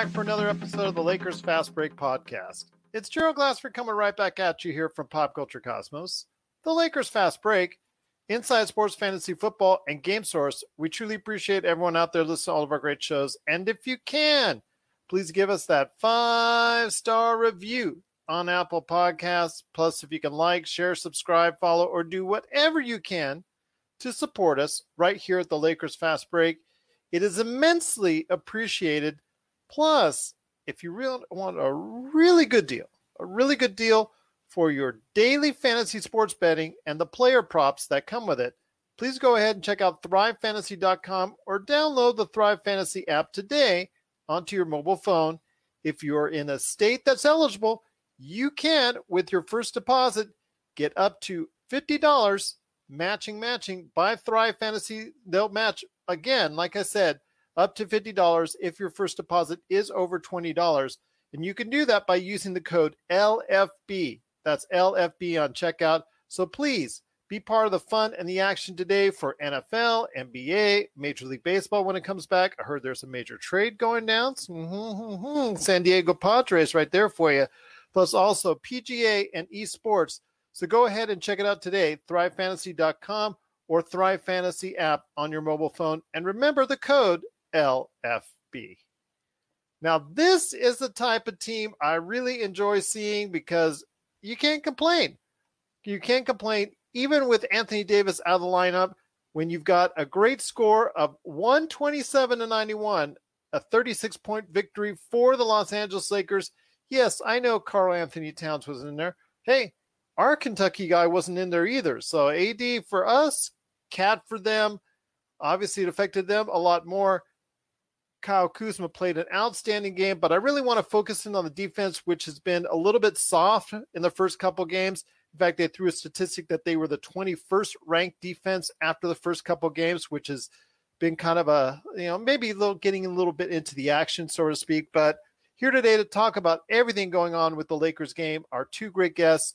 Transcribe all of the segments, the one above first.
Back for another episode of the Lakers Fast Break podcast. It's Gerald Glassford coming right back at you here from Pop Culture Cosmos. The Lakers Fast Break, Inside Sports Fantasy Football, and Game Source. We truly appreciate everyone out there listening to all of our great shows. And if you can, please give us that five star review on Apple Podcasts. Plus, if you can like, share, subscribe, follow, or do whatever you can to support us right here at the Lakers Fast Break. It is immensely appreciated. Plus, if you really want a really good deal, a really good deal for your daily fantasy sports betting and the player props that come with it, please go ahead and check out thrivefantasy.com or download the Thrive Fantasy app today onto your mobile phone. If you're in a state that's eligible, you can, with your first deposit, get up to $50 matching matching by Thrive Fantasy. They'll match again, like I said, up to $50 if your first deposit is over $20. And you can do that by using the code LFB. That's LFB on checkout. So please be part of the fun and the action today for NFL, NBA, Major League Baseball when it comes back. I heard there's a major trade going down. Mm-hmm. San Diego Padres right there for you. Plus also PGA and esports. So go ahead and check it out today, thrivefantasy.com or Thrive Fantasy app on your mobile phone. And remember the code LFB. Now, this is the type of team I really enjoy seeing because you can't complain. You can't complain even with Anthony Davis out of the lineup when you've got a great score of 127 to 91, a 36 point victory for the Los Angeles Lakers. Yes, I know Karl Anthony Towns was in there. Hey, our Kentucky guy wasn't in there either. So AD for us, Cat for them. Obviously, it affected them a lot more. Kyle Kuzma played an outstanding game, but I really want to focus in on the defense, which has been a little bit soft in the first couple games. In fact, they threw a statistic that they were the 21st ranked defense after the first couple games, which has been kind of a, you know, maybe a little getting a little bit into the action, so to speak. But here today to talk about everything going on with the Lakers game are two great guests.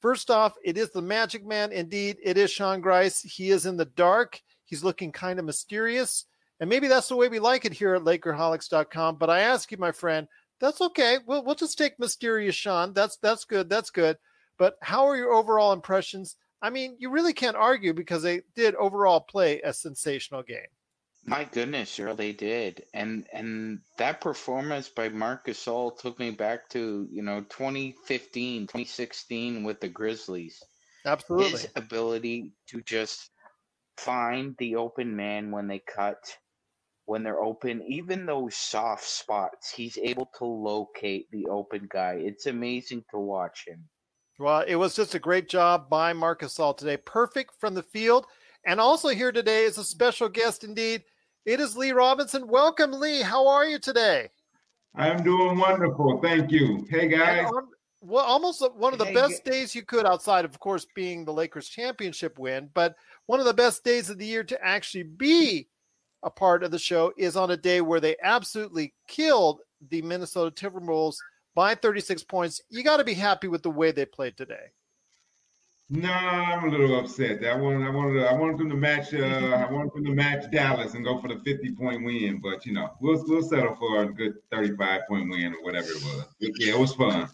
First off, it is the Magic Man. Indeed, it is Sean Grice. He is in the dark. He's looking kind of mysterious. And maybe that's the way we like it here at Lakerholics.com. But I ask you, my friend, that's okay. We'll, we'll just take mysterious Sean. That's that's good. That's good. But how are your overall impressions? I mean, you really can't argue because they did overall play a sensational game. My goodness, sure they did. And and that performance by Marcus Gasol took me back to, you know, 2015, 2016 with the Grizzlies. Absolutely. His ability to just find the open man when they cut, when they're open, even those soft spots, he's able to locate the open guy. It's amazing to watch him. Well, it was just a great job by Marc Gasol today. Perfect from the field. And also here today is a special guest indeed. It is Lee Robinson. Welcome, Lee. How are you today? I'm doing wonderful. Thank you. Hey, guys. On, well, almost one of the hey, best days you could, outside of course being the Lakers championship win, but one of the best days of the year to actually be a part of the show is on a day where they absolutely killed the Minnesota Timberwolves by 36 points. You got to be happy with the way they played today. No, I'm a little upset. I wanted, I wanted, I wanted them to match. Uh, I wanted them to match Dallas and go for the 50 point win. But you know, we'll we'll settle for a good 35 point win or whatever it was. Yeah, it was fun.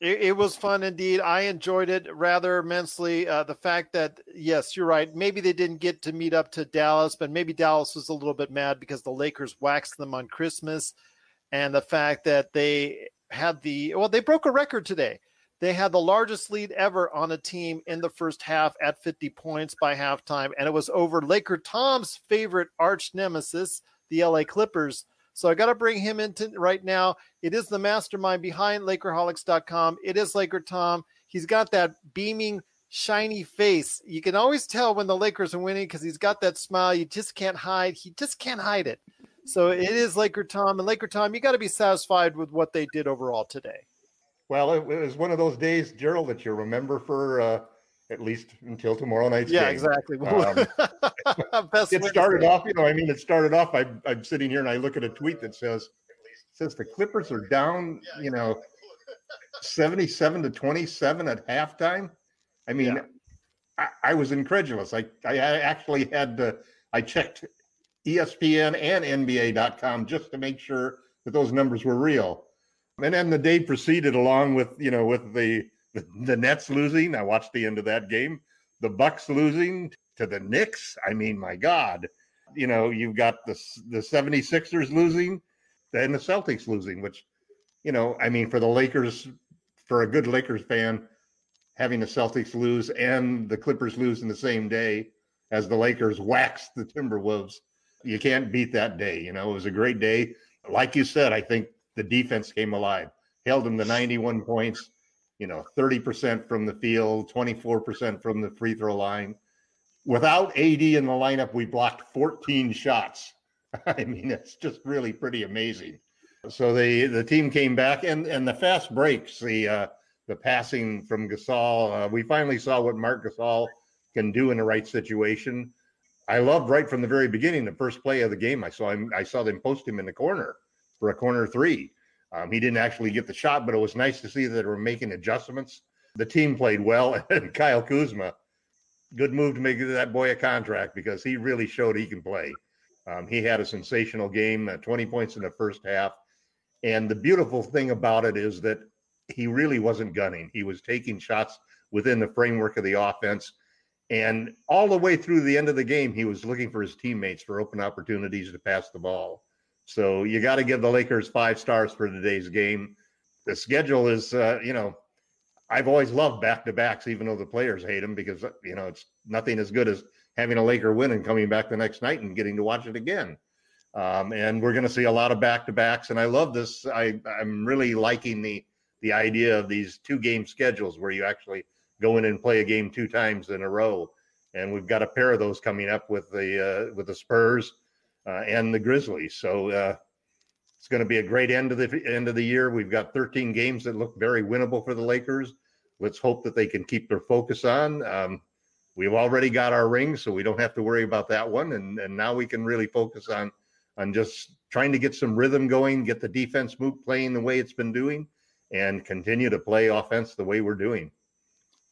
It, it, was fun indeed. I enjoyed it rather immensely. Uh, the fact that, yes, you're right. Maybe they didn't get to meet up to Dallas, but maybe Dallas was a little bit mad because the Lakers waxed them on Christmas. And the fact that they had the, well, they broke a record today. They had the largest lead ever on a team in the first half at 50 points by halftime, and it was over Laker Tom's favorite arch nemesis, the LA Clippers. So I got to bring him into right now. It is the mastermind behind Lakerholics.com. It is Laker Tom. He's got that beaming, shiny face. You can always tell when the Lakers are winning because he's got that smile. You just can't hide. He just can't hide it. So it is Laker Tom. And Laker Tom, you got to be satisfied with what they did overall today. Well, it, was one of those days, Gerald, that you remember for uh, at least until tomorrow night's game. yeah, game. exactly. Um, it started off, you know, I mean, it started off. I, I'm sitting here and I look at a tweet that says, says the Clippers are down, you know, 77 to 27 at halftime. I mean, Yeah. I, I was incredulous. I, I actually had to, I checked ESPN and NBA.com just to make sure that those numbers were real. And then the day proceeded along with, you know, with the, the, Nets losing. I watched the end of that game. The Bucks losing to the Knicks. I mean, my God. You know, you've got the the 76ers losing, then the Celtics losing, which, you know, I mean, for the Lakers, for a good Lakers fan, having the Celtics lose and the Clippers lose in the same day as the Lakers waxed the Timberwolves, you can't beat that day. You know, it was a great day. Like you said, I think the defense came alive, held them to 91 points, you know, 30% from the field, 24% from the free throw line. Without AD in the lineup, we blocked 14 shots. I mean, it's just really pretty amazing. So the the team came back, and and the fast breaks, the uh, the passing from Gasol. Uh, we finally saw what Marc Gasol can do in the right situation. I loved right from the very beginning, the first play of the game. I saw him. I saw them post him in the corner for a corner three. Um, he didn't actually get the shot, but it was nice to see that they were making adjustments. The team played well, and Kyle Kuzma, good move to make that boy a contract because he really showed he can play. Um, he had a sensational game, uh, 20 points in the first half. And the beautiful thing about it is that he really wasn't gunning. He was taking shots within the framework of the offense. And all the way through the end of the game, he was looking for his teammates for open opportunities to pass the ball. So you got to give the Lakers five stars for today's game. The schedule is, uh, you know, I've always loved back to backs, even though the players hate them because, you know, it's nothing as good as having a Laker win and coming back the next night and getting to watch it again. Um, and we're going to see a lot of back to backs. And I love this. I, I'm really liking the, the idea of these two game schedules where you actually go in and play a game two times in a row. And we've got a pair of those coming up with the, uh, with the Spurs uh, and the Grizzlies. So, uh, it's going to be a great end of the end of the year. We've got 13 games that look very winnable for the Lakers. Let's hope that they can keep their focus on. Um, we've already got our ring, so we don't have to worry about that one. And and now we can really focus on on just trying to get some rhythm going, get the defense move playing the way it's been doing, and continue to play offense the way we're doing.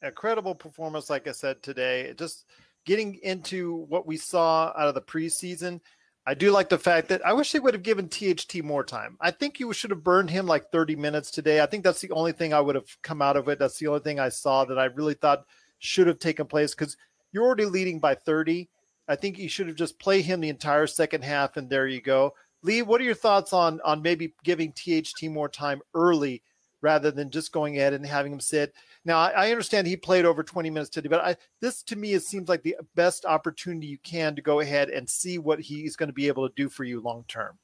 Incredible performance, like I said today. Just getting into what we saw out of the preseason. I do like the fact that I wish they would have given THT more time. I think you should have burned him like 30 minutes today. I think that's the only thing I would have come out of it. That's the only thing I saw that I really thought should have taken place because you're already leading by 30. I think you should have just played him the entire second half, and there you go. Lee, what are your thoughts on on maybe giving THT more time early rather than just going ahead and having him sit? Now, I, I understand he played over 20 minutes today, but I, this to me it seems like the best opportunity you can to go ahead and see what he's going to be able to do for you long term.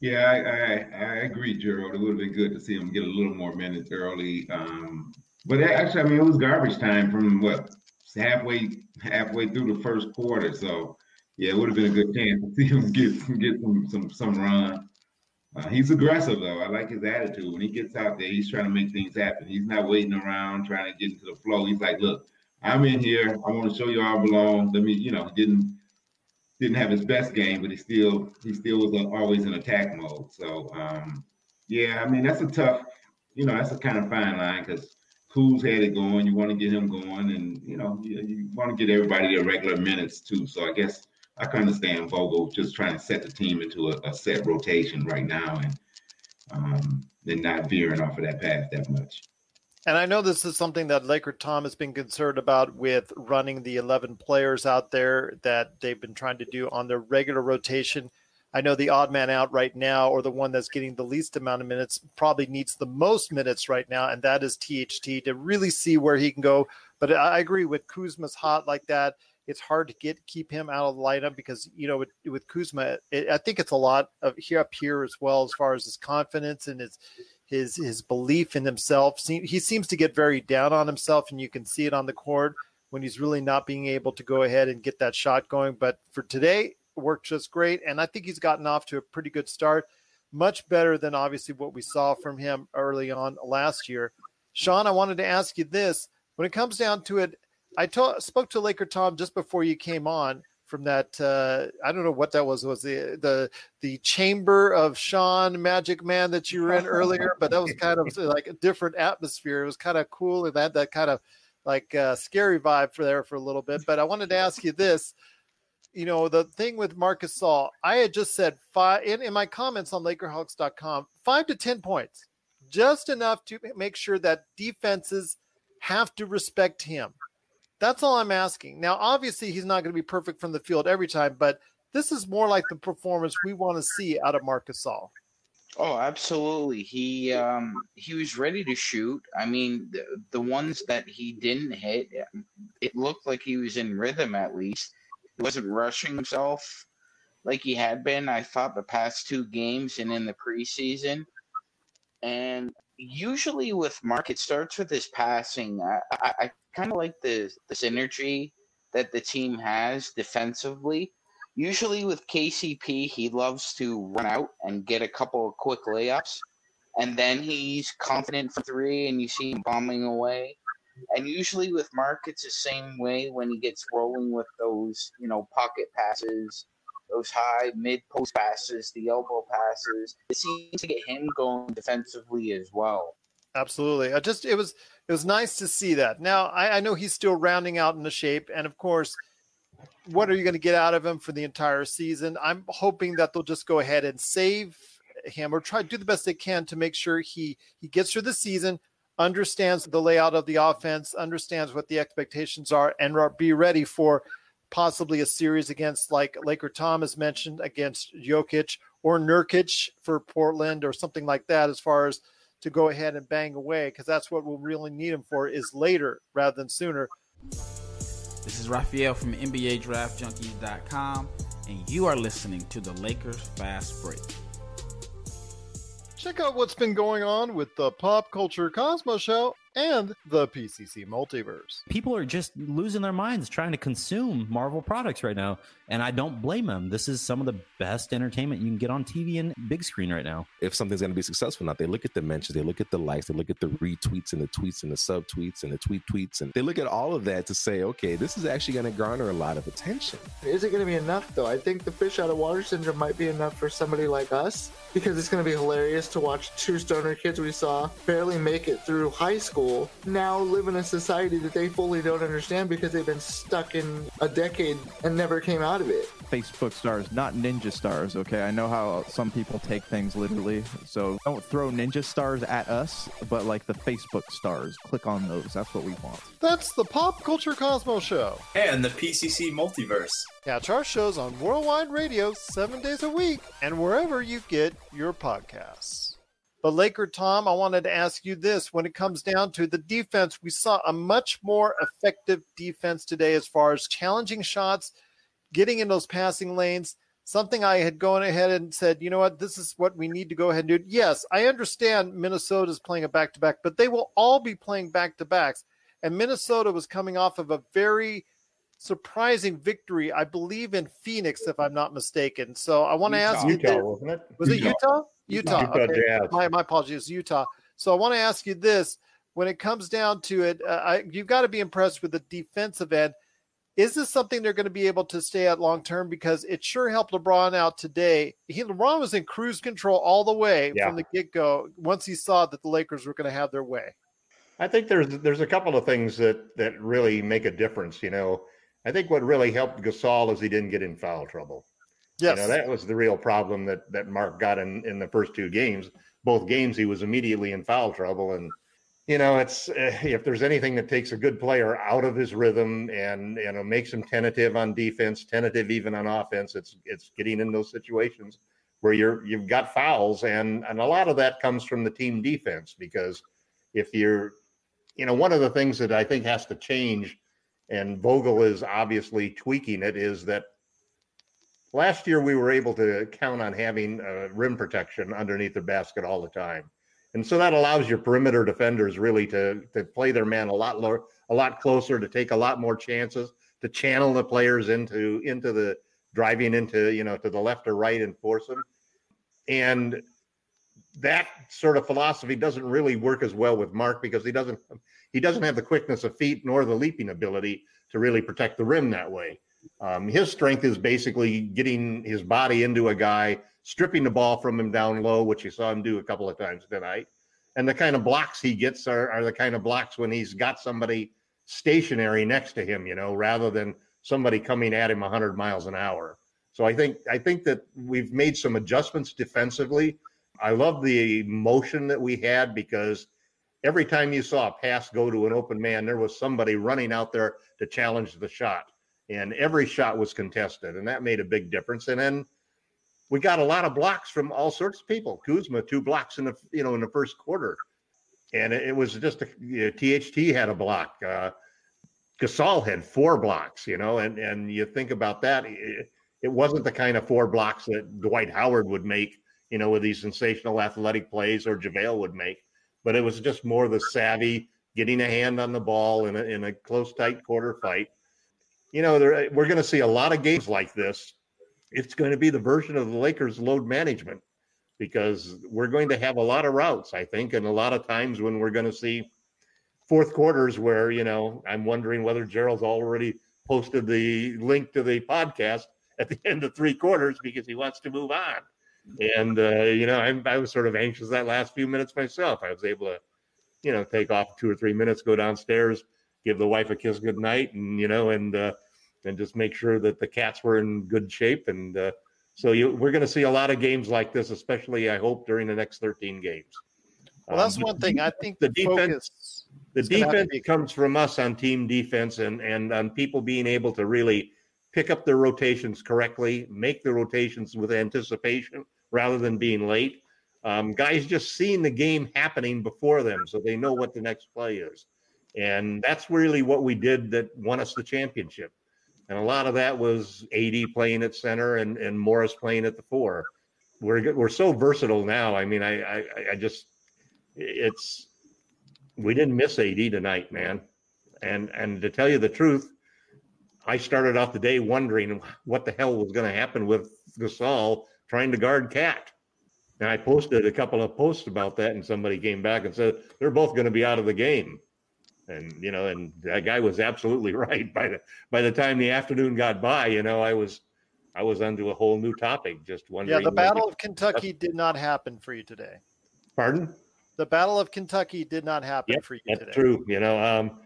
Yeah, I, I, I agree, Gerald. It would have been good to see him get a little more minutes early. Um, but actually, I mean, it was garbage time from what halfway halfway through the first quarter. So yeah, it would have been a good chance to see him get get some some some run. Uh, he's aggressive though. I like his attitude. When he gets out there, he's trying to make things happen. He's not waiting around trying to get into the flow. He's like, look, I'm in here. I want to show you I belong. Let me, you know, didn't didn't have his best game, but he still he still was always in attack mode. So um, yeah, I mean that's a tough, you know, that's a kind of fine line because Kuz had it going. You want to get him going, and you know, you, you want to get everybody their regular minutes too. So I guess I can understand Vogel just trying to set the team into a, a set rotation right now, and um, then not veering off of that path that much. And I know this is something that Laker Tom has been concerned about with running the 11 players out there that they've been trying to do on their regular rotation. I know the odd man out right now, or the one that's getting the least amount of minutes, probably needs the most minutes right now, and that is THT to really see where he can go. But I agree with Kuzma's hot like that. It's hard to get keep him out of the lineup because you know with, with Kuzma, it, I think it's a lot of here up here as well as far as his confidence and his his his belief in himself. He seems to get very down on himself, and you can see it on the court when he's really not being able to go ahead and get that shot going. But for today, worked just great. And I think he's gotten off to a pretty good start, much better than obviously what we saw from him early on last year. Sean, I wanted to ask you this. When it comes down to it, I told, spoke to Laker Tom just before you came on from that uh, I don't know what that was was the the the chamber of Sean Magic Man that you were in earlier, but that was kind of like a different atmosphere. It was kind of cool and that that kind of like uh, scary vibe for there for a little bit. But I wanted to ask you this: you know, the thing with Marcus Gasol, I had just said five in, in my comments on Lakerholics.com, five to 10 points, just enough to make sure that defenses have to respect him. That's all I'm asking. Now, obviously, he's not going to be perfect from the field every time, but this is more like the performance we want to see out of Marcus Gasol. Oh, absolutely. He um, he was ready to shoot. I mean, the, the ones that he didn't hit, it looked like he was in rhythm at least. He wasn't rushing himself like he had been, I thought, the past two games and in the preseason. And usually with Marc, it starts with his passing. I, I, I kind of like the, the synergy that the team has defensively. Usually with KCP, he loves to run out and get a couple of quick layups. And then he's confident for three, and you see him bombing away. And usually with Marc, it's the same way when he gets rolling with those, you know, pocket passes, those high mid post passes, the elbow passes. It seems to get him going defensively as well. Absolutely. I just it was it was nice to see that. Now I, I know he's still rounding out in the shape, and of course, what are you going to get out of him for the entire season? I'm hoping that they'll just go ahead and save him or try to do the best they can to make sure he he gets through the season, understands the layout of the offense, understands what the expectations are, and be ready for possibly a series against, like Laker Tom has mentioned, against Jokic or Nurkic for Portland or something like that, as far as to go ahead and bang away, because that's what we'll really need him for is later rather than sooner. This is Raphael from NBA Draft Junkies.com, and you are listening to the Lakers Fast Break. Check out what's been going on with the Pop Culture Cosmos Show and the PCC Multiverse. People are just losing their minds trying to consume Marvel products right now, and I don't blame them. This is some of the best entertainment you can get on TV and big screen right now. If something's going to be successful, not they look at the mentions, they look at the likes, they look at the retweets and the tweets and the subtweets and the tweet tweets, and they look at all of that to say, okay, this is actually going to garner a lot of attention. Is it going to be enough though? I think the fish out of water syndrome might be enough for somebody like us because it's going to be hilarious to watch two stoner kids we saw barely make it through high school school now live in a society that they fully don't understand because they've been stuck in a decade and never came out of it. Facebook stars, not ninja stars, okay? I know how some people take things literally. So don't throw ninja stars at us, but like the Facebook stars. Click on those. That's what we want. That's the Pop Culture Cosmos Show. And the PCC Multiverse. Catch our shows on Worldwide Radio seven days a week and wherever you get your podcasts. But Laker Tom, I wanted to ask you this: when it comes down to the defense, we saw a much more effective defense today as far as challenging shots, getting in those passing lanes. Something I had gone ahead and said, you know what, this is what we need to go ahead and do. Yes, I understand Minnesota is playing a back to back, but they will all be playing back to backs. And Minnesota was coming off of a very surprising victory, I believe, in Phoenix, if I'm not mistaken. So I want to ask Utah, you, wasn't it? Was Utah. it Utah? Utah. Utah okay. My, my apologies, Utah. So I want to ask you this: when it comes down to it, uh, I, you've got to be impressed with the defensive end. Is this something they're going to be able to stay at long term? Because it sure helped LeBron out today. He LeBron was in cruise control all the way Yeah. from the get go. Once he saw that the Lakers were going to have their way. I think there's there's a couple of things that that really make a difference. You know, I think what really helped Gasol is he didn't get in foul trouble. Yes, You know, that was the real problem that that Marc got in in the first two games. Both games he was immediately in foul trouble, and you know, it's uh, if there's anything that takes a good player out of his rhythm and you know makes him tentative on defense, tentative even on offense, it's it's getting in those situations where you're you've got fouls. And and a lot of that comes from the team defense because if you're you know one of the things that I think has to change and Vogel is obviously tweaking it is that last year we were able to count on having uh, rim protection underneath the basket all the time and so that allows your perimeter defenders really to to play their man a lot lower, a lot closer, to take a lot more chances, to channel the players into into the driving into you know to the left or right and force them. And that sort of philosophy doesn't really work as well with Marc because he doesn't he doesn't have the quickness of feet nor the leaping ability to really protect the rim that way. Um, his strength is basically getting his body into a guy stripping the ball from him down low, which you saw him do a couple of times tonight. And the kind of blocks he gets are, are the kind of blocks when he's got somebody stationary next to him, you know, rather than somebody coming at him 100 miles an hour. So I think I think that we've made some adjustments defensively. I love the motion that we had because every time you saw a pass go to an open man, there was somebody running out there to challenge the shot, and every shot was contested, and that made a big difference. And then we got a lot of blocks from all sorts of people. Kuzma two blocks in the you know in the first quarter, and it, was just a you know, THT had a block. Uh, Gasol had four blocks, you know, and and you think about that, it, it wasn't the kind of four blocks that Dwight Howard would make, you know, with these sensational athletic plays or JaVale would make, but it was just more the savvy getting a hand on the ball in a in a close tight quarter fight. You know, there, we're going to see a lot of games like this it's going to be the version of the Lakers load management because we're going to have a lot of routes, I think, and a lot of times when we're going to see fourth quarters where, you know, I'm wondering whether Gerald's already posted the link to the podcast at the end of three quarters because he wants to move on. And, uh, you know, I, I was sort of anxious that last few minutes myself. I was able to, you know, take off two or three minutes, go downstairs, give the wife a kiss goodnight, and, you know, and, uh, and just make sure that the cats were in good shape. And uh, so you, we're going to see a lot of games like this, especially I hope during the next 13 games. Well, that's um, one thing I think the defense. The defense comes from us on team defense and and on people being able to really pick up their rotations correctly, make the rotations with anticipation rather than being late. Um, guys just seeing the game happening before them, so they know what the next play is, and that's really what we did that won us the championship and a lot of that was AD playing at center and, and Morris playing at the four. We're we're so versatile now. I mean, I, I I just it's we didn't miss AD tonight, man. And and to tell you the truth, I started off the day wondering what the hell was going to happen with Gasol trying to guard Cat. And I posted a couple of posts about that, and somebody came back and said they're both going to be out of the game and you know, and that guy was absolutely right. By the by the time the afternoon got by, you know, I was I was onto a whole new topic. Just wondering. Yeah, the Battle of Kentucky did not happen for you today. Pardon? The Battle of Kentucky did not happen yep, for you that's today. True. You know, um,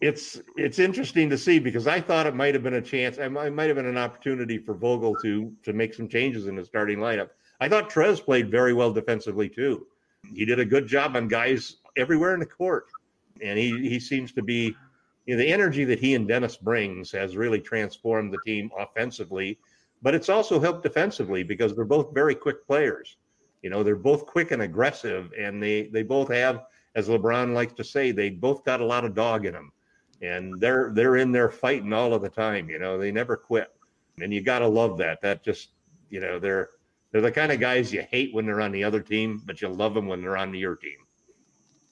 it's it's interesting to see because I thought it might have been a chance. It might have been an opportunity for Vogel to to make some changes in the starting lineup. I thought Trez played very well defensively too. He did a good job on guys everywhere in the court and he he seems to be you know, the energy that he and Dennis brings has really transformed the team offensively, but it's also helped defensively because they're both very quick players. You know, they're both quick and aggressive, and they they both have, as LeBron likes to say, they both got a lot of dog in them, and they're they're in there fighting all of the time. You know, they never quit, and you got to love that. That just you know they're they're the kind of guys you hate when they're on the other team, but you love them when they're on your team.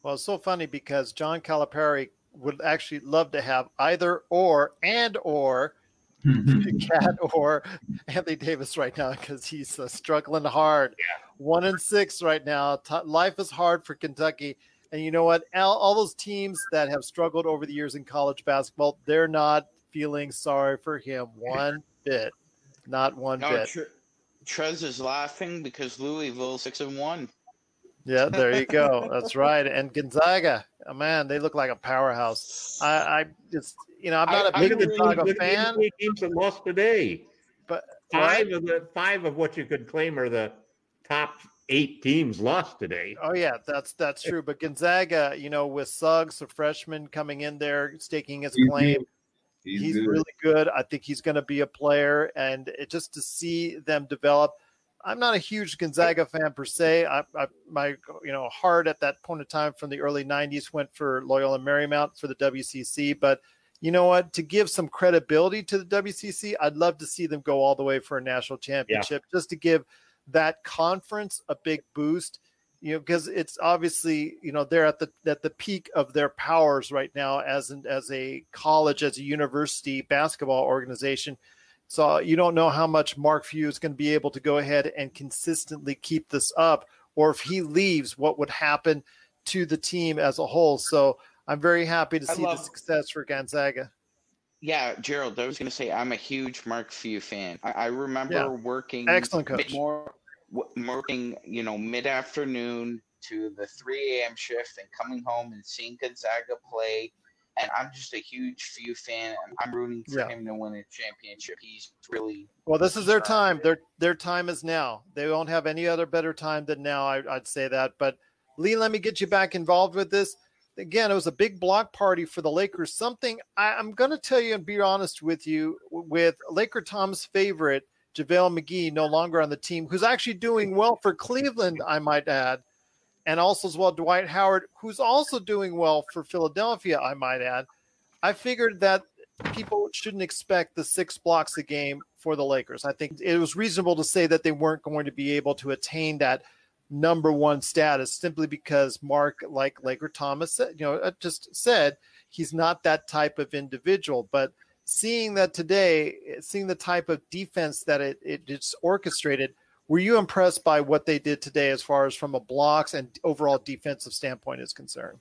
Well, it's so funny because John Calipari would actually love to have either or and or Cat or Anthony Davis right now because he's uh, struggling hard. Yeah. One and six right now. T- life is hard for Kentucky. And you know what? All, all, those teams that have struggled over the years in college basketball, they're not feeling sorry for him one bit. Not one no, bit. Tre- Trez is laughing because Louisville six and one. Yeah, there you go. That's right. And Gonzaga, oh, man, they look like a powerhouse. I, I just, you know, I'm not I, a big Gonzaga look fan. The teams that lost today, but five right? of the five of what you could claim are the top eight teams lost today. Oh yeah, that's that's true. But Gonzaga, you know, with Suggs, a freshman coming in there, staking his He's claim, good. He's he's good. really good. I think he's going to be a player, and it, just to see them develop. I'm not a huge Gonzaga fan per se. I, I, my you know heart at that point in time from the early '90s went for Loyola Marymount for the WCC, but you know what? To give some credibility to the WCC, I'd love to see them go all the way for a national championship, just to give that conference a big boost. You know, because it's obviously you know they're at the at the peak of their powers right now as an as a college as a university basketball organization. So you don't know how much Mark Few is going to be able to go ahead and consistently keep this up, or if he leaves, what would happen to the team as a whole. So I'm very happy to see love- the success for Gonzaga. Yeah, Gerald, I was going to say I'm a huge Mark Few fan. I, I remember Yeah. working Excellent coach. more working, you know, mid afternoon to the 3 a.m. shift and coming home and seeing Gonzaga play. And I'm just a huge Few fan. and I'm rooting for Yeah. him to win a championship. He's really Well, this is their uh, time. Their their time is now. They won't have any other better time than now. I, I'd say that. But Lee, let me get you back involved with this. Again, it was a big block party for the Lakers. Something I, I'm going to tell you and be honest with you. With Laker Tom's favorite JaVale McGee no longer on the team, who's actually doing well for Cleveland, I might add, and also as well Dwight Howard, who's also doing well for Philadelphia, I might add. I figured that people shouldn't expect the six blocks a game for the Lakers. I think it was reasonable to say that they weren't going to be able to attain that number one status simply because Marc, like Laker Thomas said, you know, uh, just said he's not that type of individual. But seeing that today, seeing the type of defense that it, it it's orchestrated, were you impressed by what they did today as far as from a blocks and overall defensive standpoint is concerned?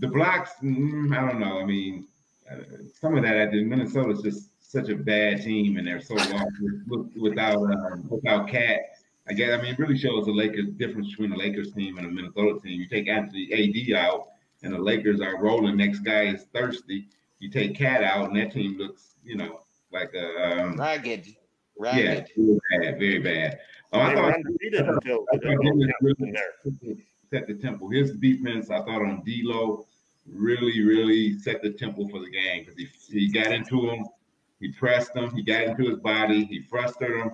the blocks, mm, I don't know. I mean, uh, some of that I did. Minnesota's just such a bad team, and they're so lost with, with, without um, without Cat. I guess I mean it really shows the Lakers difference between the Lakers team and the Minnesota team. You take Anthony AD out, and the Lakers are rolling. Next guy is thirsty. You take Cat out, and that team looks, you know, like a um, ragged. yeah, Ragged. very bad, very bad. Oh, I They were thought undefeated until I the thought really set the tempo. His defense, I thought on D'Lo, really, really set the tempo for the game because he he got into him, he pressed him, he got into his body, he frustrated him,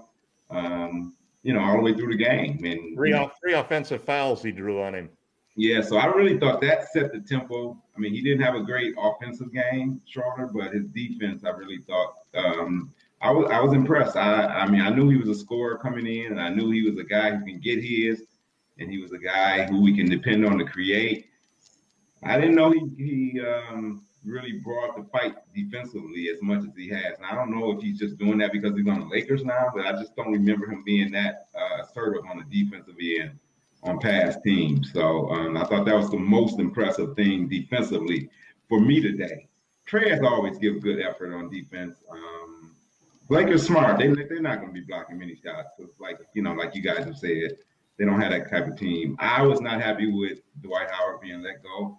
um, you know, all the way through the game. And Three, off, three offensive fouls he drew on him. yeah, so I really thought that set the tempo. I mean, he didn't have a great offensive game, Schroeder, but his defense, I really thought um, I was I was impressed. I I mean, I knew he was a scorer coming in, and I knew he was a guy who can get his, and he was a guy who we can depend on to create. I didn't know he he um, really brought the fight defensively as much as he has. And I don't know if he's just doing that because he's on the Lakers now, but I just don't remember him being that uh, assertive on the defensive end on past teams. So um, I thought that was the most impressive thing defensively for me today. Has always give good effort on defense. Um, Lakers smart. They they're not going to be blocking many shots. like you know, like you guys have said, they don't have that type of team. I was not happy with Dwight Howard being let go,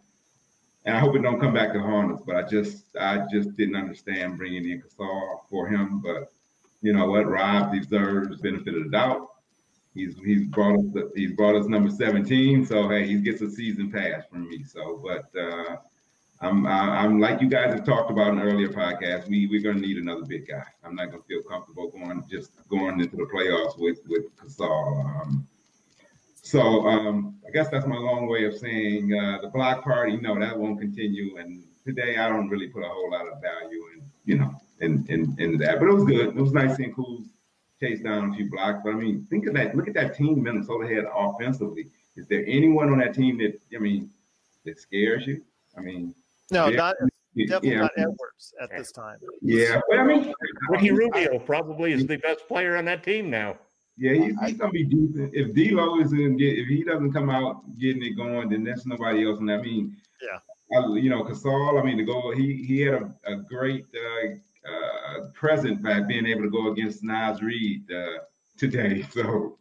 and I hope it don't come back to haunt us. But I just I just didn't understand bringing in Gasol for him. But you know what, Rob deserves benefit of the doubt. He's he's brought us he's brought us number 17. So hey, he gets a season pass from me. So but uh I'm I'm like you guys have talked about in earlier podcasts. We we're gonna need another big guy. I'm not gonna feel comfortable going just going into the playoffs with with Gasol. Um, so um, I guess that's my long way of saying uh, the block party. No, that won't continue. And today I don't really put a whole lot of value in you know in in, in that. But it was good. It was nice seeing Kuz chase down a few blocks. But I mean, think of that. Look at that team Minnesota had offensively. Is there anyone on that team that I mean that scares you? I mean, No, yeah, not definitely yeah. not Edwards at this time. Yeah, but I mean, Ricky Rubio probably is the best player on that team now. Yeah, he's, he's gonna be decent. If D'Lo isn't get, if he doesn't come out getting it going, then that's nobody else. And I mean, yeah, I, you know, Gasol. I mean, to go, he he had a, a great uh, uh, present by being able to go against Naz Reid uh, today. So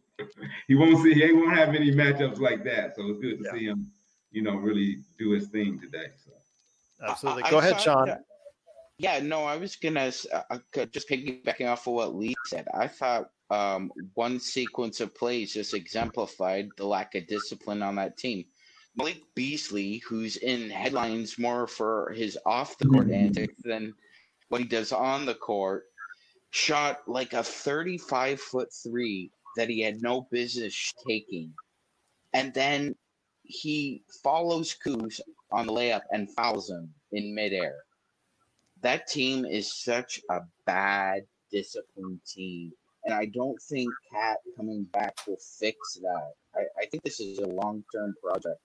he won't see, he won't have any matchups like that. So it's good to see him, you know, really do his thing today. So absolutely. I- Go I ahead, Sean. that- yeah, no, I was gonna s- uh, uh, just piggybacking off of what Lee said. I thought um, one sequence of plays just exemplified the lack of discipline on that team. Malik Beasley, who's in headlines more for his off the court antics than what he does on the court, shot like a 35 foot three that he had no business taking. And then he follows Kuz on the layup and fouls him in midair. That team is such a bad, disciplined team. And I don't think Cat coming back will fix that. I, I think this is a long term project.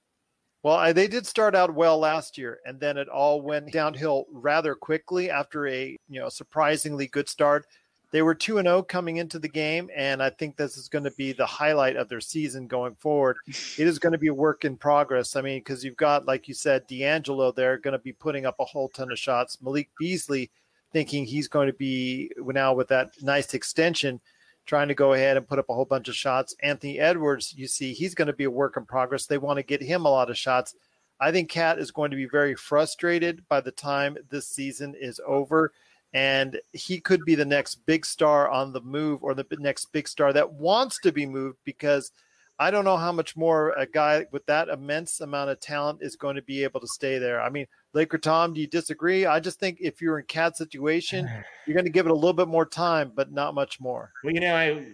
Well, I, they did start out well last year, and then it all went downhill rather quickly after a you know surprisingly good start. They were two and zero coming into the game, and I think this is going to be the highlight of their season going forward. It is going to be a work in progress. I mean, because you've got, like you said, D'Angelo there going to be putting up a whole ton of shots. Malik Beasley thinking he's going to be now with that nice extension trying to go ahead and put up a whole bunch of shots. Anthony Edwards, you see, he's going to be a work in progress. They want to get him a lot of shots. I think Cat is going to be very frustrated by the time this season is over. And he could be the next big star on the move or the next big star that wants to be moved because I don't know how much more a guy with that immense amount of talent is going to be able to stay there. I mean, Laker Tom, do you disagree? I just think if you're in Cat situation, you're going to give it a little bit more time, but not much more. Well, you know, I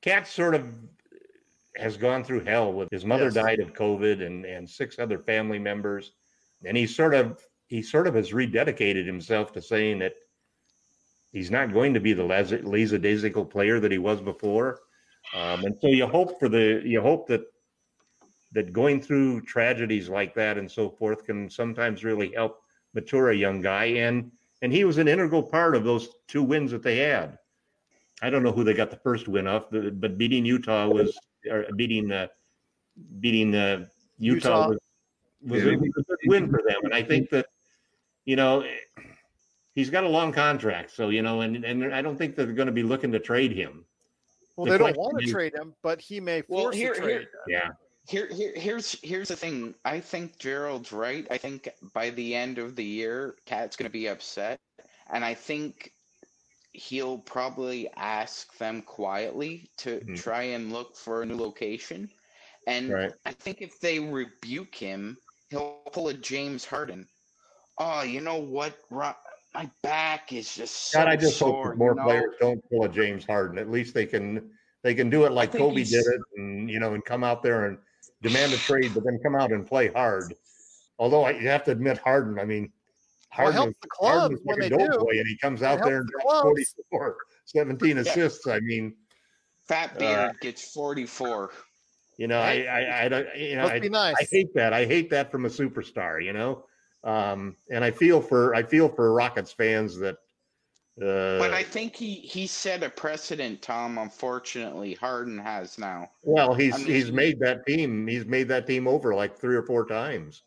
Cat sort of has gone through hell with his mother Yes. died of COVID and and six other family members, and he sort of he sort of has rededicated himself to saying that he's not going to be the lackadaisical player that he was before. Um, and so you hope for the you hope that that going through tragedies like that and so forth can sometimes really help mature a young guy and and he was an integral part of those two wins that they had. I don't know who they got the first win off, but beating Utah was or beating uh, beating uh, Utah, Utah. was, was, Yeah, a good win for them. And I think that you know he's got a long contract, so you know, and and I don't think they're going to be looking to trade him. Well, The they don't want to is- trade him, but he may Well, force here- a trade. Yeah, Here, here, here's here's the thing. I think Gerald's right. I think by the end of the year, Cat's going to be upset, and I think he'll probably ask them quietly to Mhm. try and look for a new location. And right. I think if they rebuke him, he'll pull a James Harden. Oh, you know what? Ro- My back is just so God, I just sore. hope that more you know? players don't pull a James Harden. At least they can they can do it like Kobe he's- did it, and you know, and come out there and demand a trade, but then come out and play hard. Although I, you have to admit, Harden. I mean, Well, Harden, helps is- the clubs Harden's when like they a do. boy, and he comes out there and the drops 44, 17 assists. I mean, Fat Uh, Beard gets 44. you know, I, I, I don't, you know, Must I, be nice. I hate that. I hate that from a superstar, you know. Um, and I feel for I feel for Rockets fans that. Uh, But I think he he set a precedent, Tom. Unfortunately, Harden has now. well, he's I mean, he's made that team. He's made that team over like three or four times,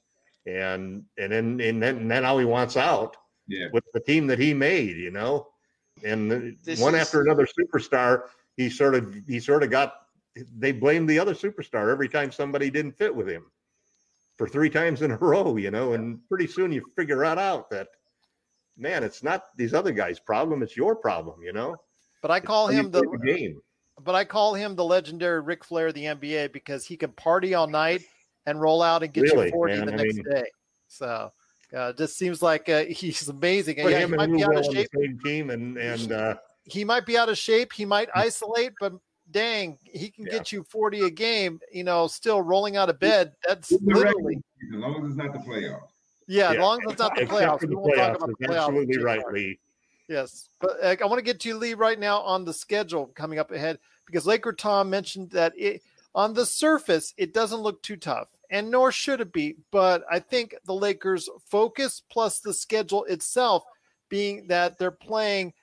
and and then and then, and then how he wants out Yeah. with the team that he made, you know. And This one is- after another superstar, he sort of he sort of got. They blamed the other superstar every time somebody didn't fit with him, for three times in a row, you know. And pretty soon you figure out out that, man, it's not these other guys' problem; it's your problem, you know. But I call him the the game. but I call him the legendary Ric Flair of the NBA because he can party all night and roll out and get Really, you 40 man, the I next mean- day. So uh, just seems like uh, he's amazing. Yeah, he might and be out of Will on the shape. team, and and uh, He might be out of shape. He might isolate, but dang, he can get you 40 a game, you know, still rolling out of bed. That's In the regular literally, As long as it's not the playoffs. yeah, as long as it's not the playoffs. for the We won't talk about the playoffs. absolutely right, hard. Lee. Yes, but uh, I want to get to you, Lee right now on the schedule coming up ahead because Laker Tom mentioned that it on the surface it doesn't look too tough, and nor should it be. But I think the Lakers' focus plus the schedule itself being that they're playing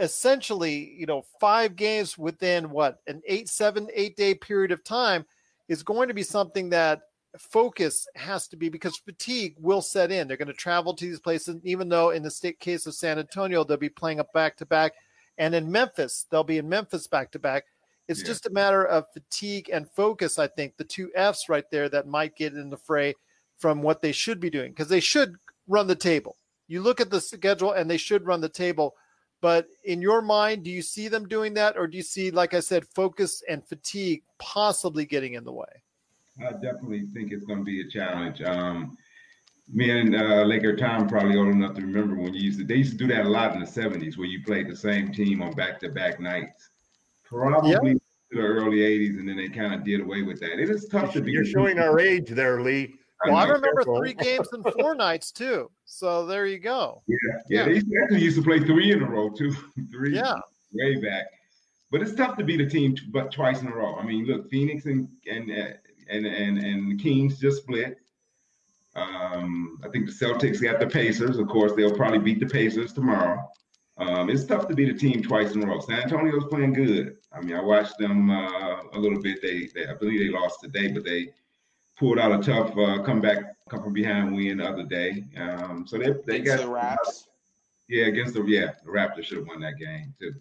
essentially, you know, five games within what an eight, seven, eight day period of time is going to be something that focus has to be because fatigue will set in. They're going to travel to these places, even though in the state case of San Antonio, they'll be playing up back to back. And in Memphis, they'll be in Memphis back to back. It's Yeah. just a matter of fatigue and focus, I think, the two F's right there that might get in the fray from what they should be doing because they should run the table. You look at the schedule and they should run the table, But in your mind, do you see them doing that, or do you see, like I said, focus and fatigue possibly getting in the way? I definitely think it's going to be a challenge. Um, me and uh, Laker Tom probably old enough to remember when you used to. They used to do that a lot in the '70s, where you played the same team on back-to-back nights. Probably yep. the early '80s, and then they kind of did away with that. It is tough to be. You're showing our age there, Lee. Well, I, remember three games in four nights too. So there you go. Yeah, yeah. yeah. They actually used to play three in a row too. three. Yeah. Way back. But it's tough to beat a team, but twice in a row. I mean, look, Phoenix and and uh, and and and Kings just split. Um, I think the Celtics got the Pacers. Of course, they'll probably beat the Pacers tomorrow. Um, it's tough to beat a team twice in a row. San Antonio's playing good. I mean, I watched them uh, a little bit. They, they, I believe they lost today, but they pulled out a tough uh, comeback, come from behind win the other day. Um, so they they against got the Raps. Yeah, against the yeah, the Raptors should have won that game too.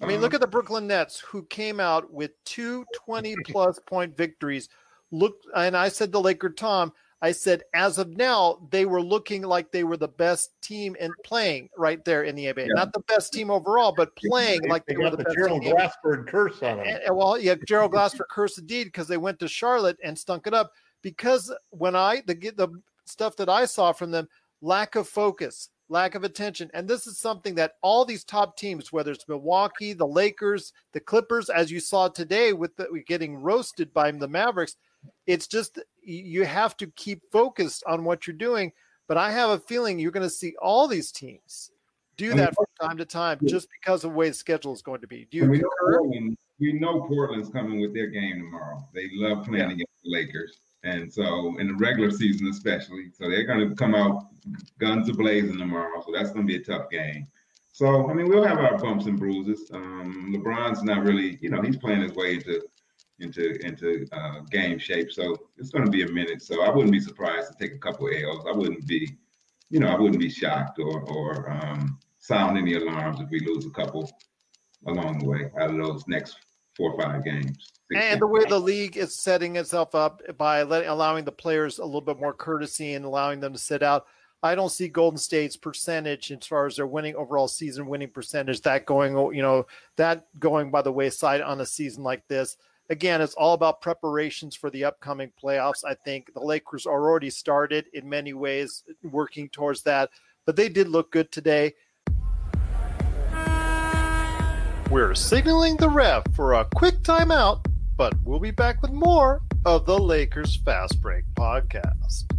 I mean, look um, at the Brooklyn Nets, who came out with two 20 plus point victories. Look, and I said to Laker Tom, I said, as of now, they were looking like they were the best team in playing right there in the NBA. Yeah. Not the best team overall, but playing they, like they, they were the, the best Gerald team. Glassford curse on them. And, well, yeah, Gerald Glassford curse indeed because they went to Charlotte and stunk it up. Because when I the the stuff that I saw from them, lack of focus, lack of attention, and this is something that all these top teams, whether it's Milwaukee, the Lakers, the Clippers, as you saw today with the, getting roasted by the Mavericks it's just you have to keep focused on what you're doing. But I have a feeling you're going to see all these teams do that from time to time just because of the way the schedule is going to be. Do you we, know Portland, we know Portland's coming with their game tomorrow. They love playing yeah. against the Lakers. And so in the regular season especially. So they're going to come out guns blazing tomorrow. So that's going to be a tough game. So I mean, we'll have our bumps and bruises. Um, LeBron's not really, you know, he's playing his way into into into uh, game shape. So it's going to be a minute. So I wouldn't be surprised to take a couple L's. I wouldn't be, you know, I wouldn't be shocked or or um, sound any alarms if we lose a couple along the way out of those next four or five games. And the way the league is setting itself up by letting, allowing the players a little bit more courtesy and allowing them to sit out. I don't see Golden State's percentage as far as their winning overall season winning percentage that going, you know, that going by the wayside on a season like this again, it's all about preparations for the upcoming playoffs. I think the Lakers are already started in many ways working towards that, but they did look good today. We're signaling the ref for a quick timeout, but we'll be back with more of the Lakers Fast Break podcast.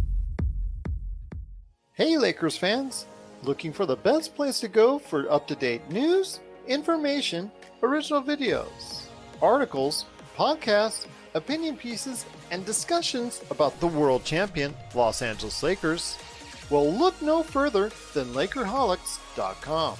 Hey, Lakers fans! Looking for the best place to go for up to date news, information, original videos, articles, podcasts, opinion pieces, and discussions about the world champion Los Angeles Lakers, well, look no further than Lakerholics.com.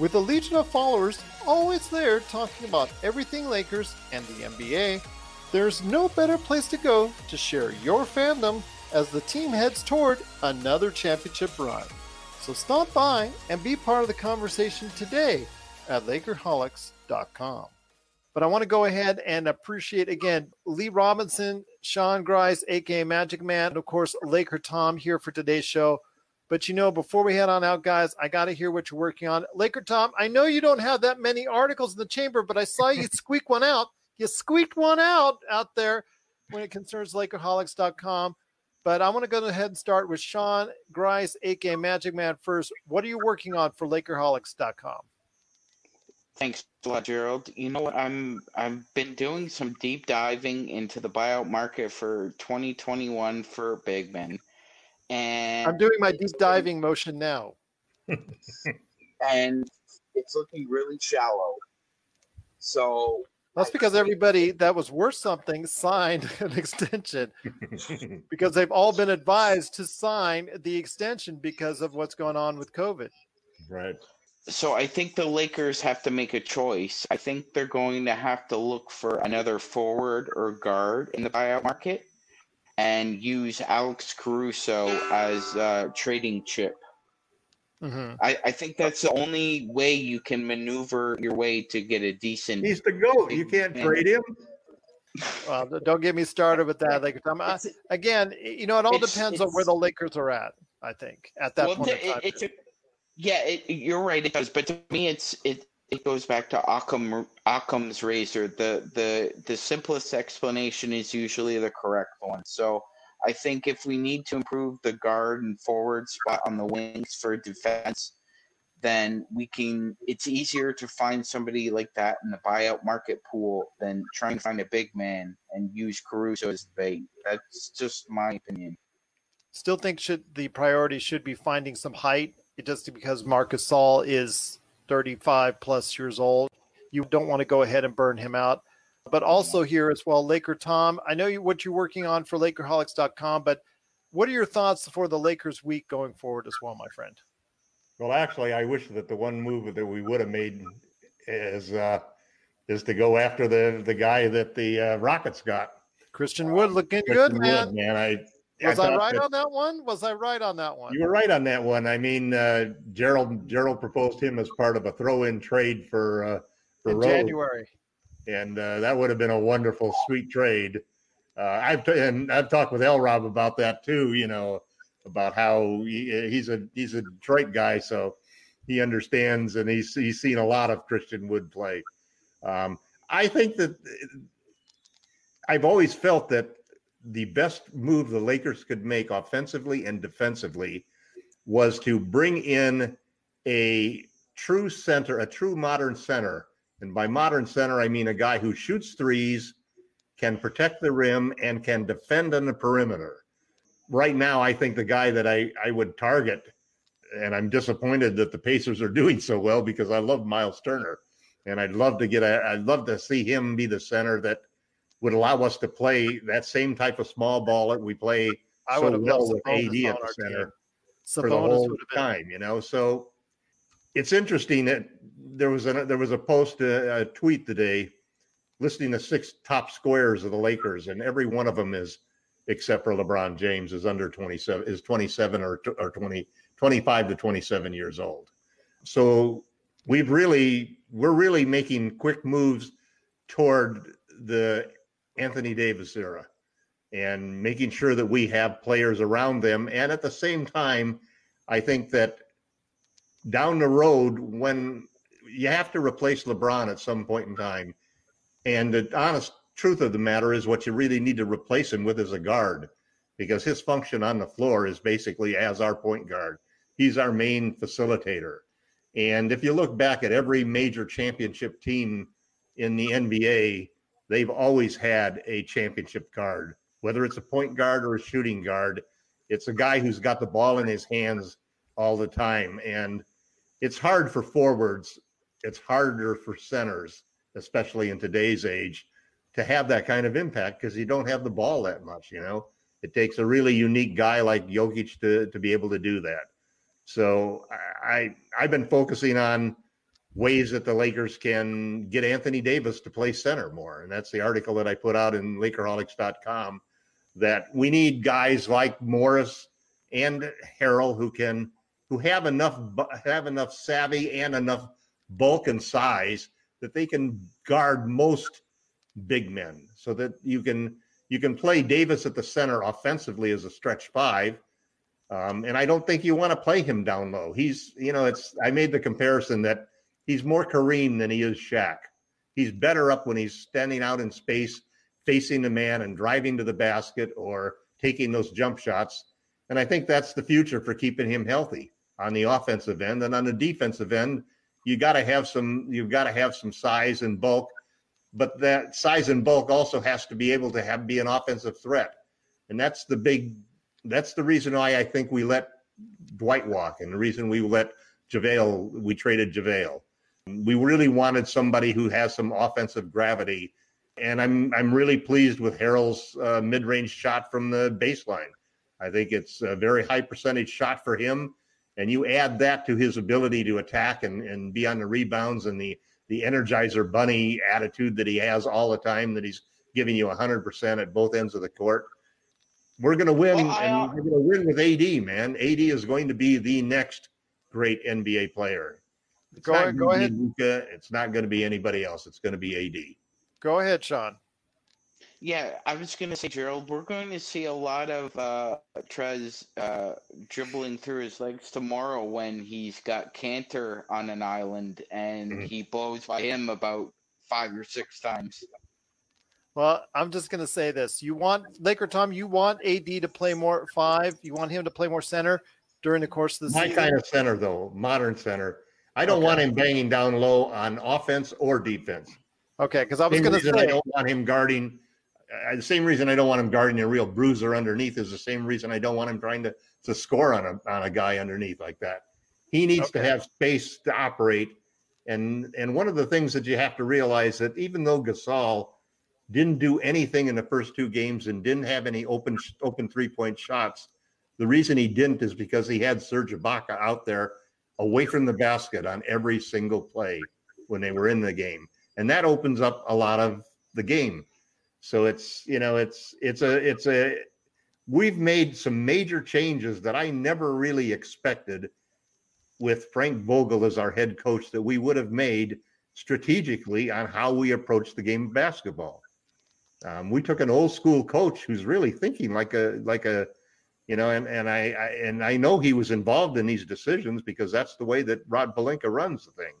With a legion of followers always there talking about everything Lakers and the NBA, there's no better place to go to share your fandom as the team heads toward another championship run. So stop by and be part of the conversation today at Lakerholics.com. But I want to go ahead and appreciate again Lee Robinson, Sean Grice, aka Magic Man, and of course Laker Tom here for today's show. But you know, before we head on out, guys, I got to hear what you're working on. Laker Tom, I know you don't have that many articles in the chamber, but I saw you squeak one out. You squeaked one out out there when it concerns Lakerholics.com. But I want to go ahead and start with Sean Grice, aka Magic Man, first. What are you working on for Lakerholics.com? Thanks a lot, Gerald. You know what? I'm I've been doing some deep diving into the buyout market for 2021 for big men, and I'm doing my deep diving motion now. and it's looking really shallow. So that's because everybody that was worth something signed an extension because they've all been advised to sign the extension because of what's going on with COVID. Right. So I think the Lakers have to make a choice. I think they're going to have to look for another forward or guard in the buyout market and use Alex Caruso as a trading chip. Mm-hmm. I, I, think that's the only way you can maneuver your way to get a decent. He's the goat. You can't man. trade him. Well, don't get me started with that. Like I, again, you know, it all depends on where the Lakers are at. I think at that well, point. It, it's a Yeah, it, you're right. It does, but to me, it's it. It goes back to Occam Occam's razor. The the the simplest explanation is usually the correct one. So I think if we need to improve the guard and forward spot on the wings for defense, then we can. It's easier to find somebody like that in the buyout market pool than trying to find a big man and use Caruso as bait. That's just my opinion. Still think should the priority should be finding some height It just because Marcus Gasol is 35 plus years old. You don't want to go ahead and burn him out. But also here as well, Laker Tom, I know you, what you're working on for Lakerholics.com, but what are your thoughts for the Lakers week going forward as well, my friend? Well, actually, I wish that the one move that we would have made is uh, is to go after the the guy that the uh, Rockets got. Christian Wood looking Christian good, man. Wood, man, I Was I, thought right that- on that one? Was I right on that one? You were right on that one. I mean, uh, Gerald Gerald proposed him as part of a throw-in trade for uh, for In Rose, January. and uh, that would have been a wonderful, sweet trade. Uh, I've t- and I've talked with L. Rob about that too. You know, about how he, he's a he's a Detroit guy, so he understands, and he's he's seen a lot of Christian Wood play. Um, I think that I've always felt that the best move the Lakers could make offensively and defensively was to bring in a true center, a true modern center. And by modern center, I mean a guy who shoots threes, can protect the rim, and can defend on the perimeter. Right now, I think the guy that I, I would target, and I'm disappointed that the Pacers are doing so well because I love Miles Turner. And I'd love to get a, I'd love to see him be the center that would allow us to play that same type of small ball that we play I so well with AD at the center for the whole would have been time, you know. So it's interesting that there was a there was a post uh, a tweet today listing the six top squares of the Lakers, and every one of them is except for LeBron James is under 27 is 27 or or 20 25 to 27 years old. So we've really we're really making quick moves toward the Anthony Davis era and making sure that we have players around them. And at the same time, I think that down the road, when you have to replace LeBron at some point in time, and the honest truth of the matter is what you really need to replace him with is a guard because his function on the floor is basically as our point guard. He's our main facilitator. And if you look back at every major championship team in the NBA, they've always had a championship guard, whether it's a point guard or a shooting guard. It's a guy who's got the ball in his hands all the time. And it's hard for forwards, it's harder for centers, especially in today's age, to have that kind of impact because you don't have the ball that much, you know. It takes a really unique guy like Jokic to, to be able to do that. So I I've been focusing on ways that the Lakers can get Anthony Davis to play center more. And that's the article that I put out in Lakerholics.com that we need guys like Morris and Harrell who can who have enough have enough savvy and enough bulk and size that they can guard most big men so that you can you can play Davis at the center offensively as a stretch five um, and I don't think you want to play him down low. He's, you know, it's. I made the comparison that he's more Kareem than he is Shaq. He's better up when he's standing out in space, facing the man and driving to the basket or taking those jump shots. And I think that's the future for keeping him healthy on the offensive end. And on the defensive end, you got to have some. You've got to have some size and bulk, but that size and bulk also has to be able to have be an offensive threat. And that's the big that's the reason why I think we let Dwight walk, and the reason we let JaVale, we traded JaVale. We really wanted somebody who has some offensive gravity, and I'm I'm really pleased with Harrell's uh, mid-range shot from the baseline. I think it's a very high percentage shot for him, and you add that to his ability to attack and, and be on the rebounds and the the Energizer Bunny attitude that he has all the time, that he's giving you 100% at both ends of the court we're going to win, Well, I, and we're going to win with AD. Man, AD is going to be the next great NBA player. It's Go not ahead- go gonna be ahead. Luka. It's not going to be anybody else. It's going to be AD. Go ahead, Sean. Yeah, I was going to say, Gerald, we're going to see a lot of uh, Trez uh, dribbling through his legs tomorrow when he's got Kanter on an island and Mhm. he blows by him about five or six times. Well, I'm just going to say this. You want Laker Tom, you want AD to play more at five. You want him to play more center during the course of the season? My season. kind of center, though, modern center. I don't Okay. want him banging down low on offense or defense. Okay, because I was going to reason I don't want him guarding. Uh, the same reason I don't want him guarding a real bruiser underneath is the same reason I don't want him trying to to score on a on a guy underneath like that. He needs to have space to operate, and and one of the things that you have to realize that even though Gasol didn't do anything in the first two games and didn't have any open open three point shots, the reason he didn't is because he had Serge Ibaka out there away from the basket on every single play when they were in the game, and that opens up a lot of the game. So it's you know it's it's a it's a we've made some major changes that I never really expected with Frank Vogel as our head coach that we would have made strategically on how we approach the game of basketball. Um, we took an old school coach who's really thinking like a like a you know and and I, I and I know he was involved in these decisions because that's the way that Rob Pelinka runs the thing.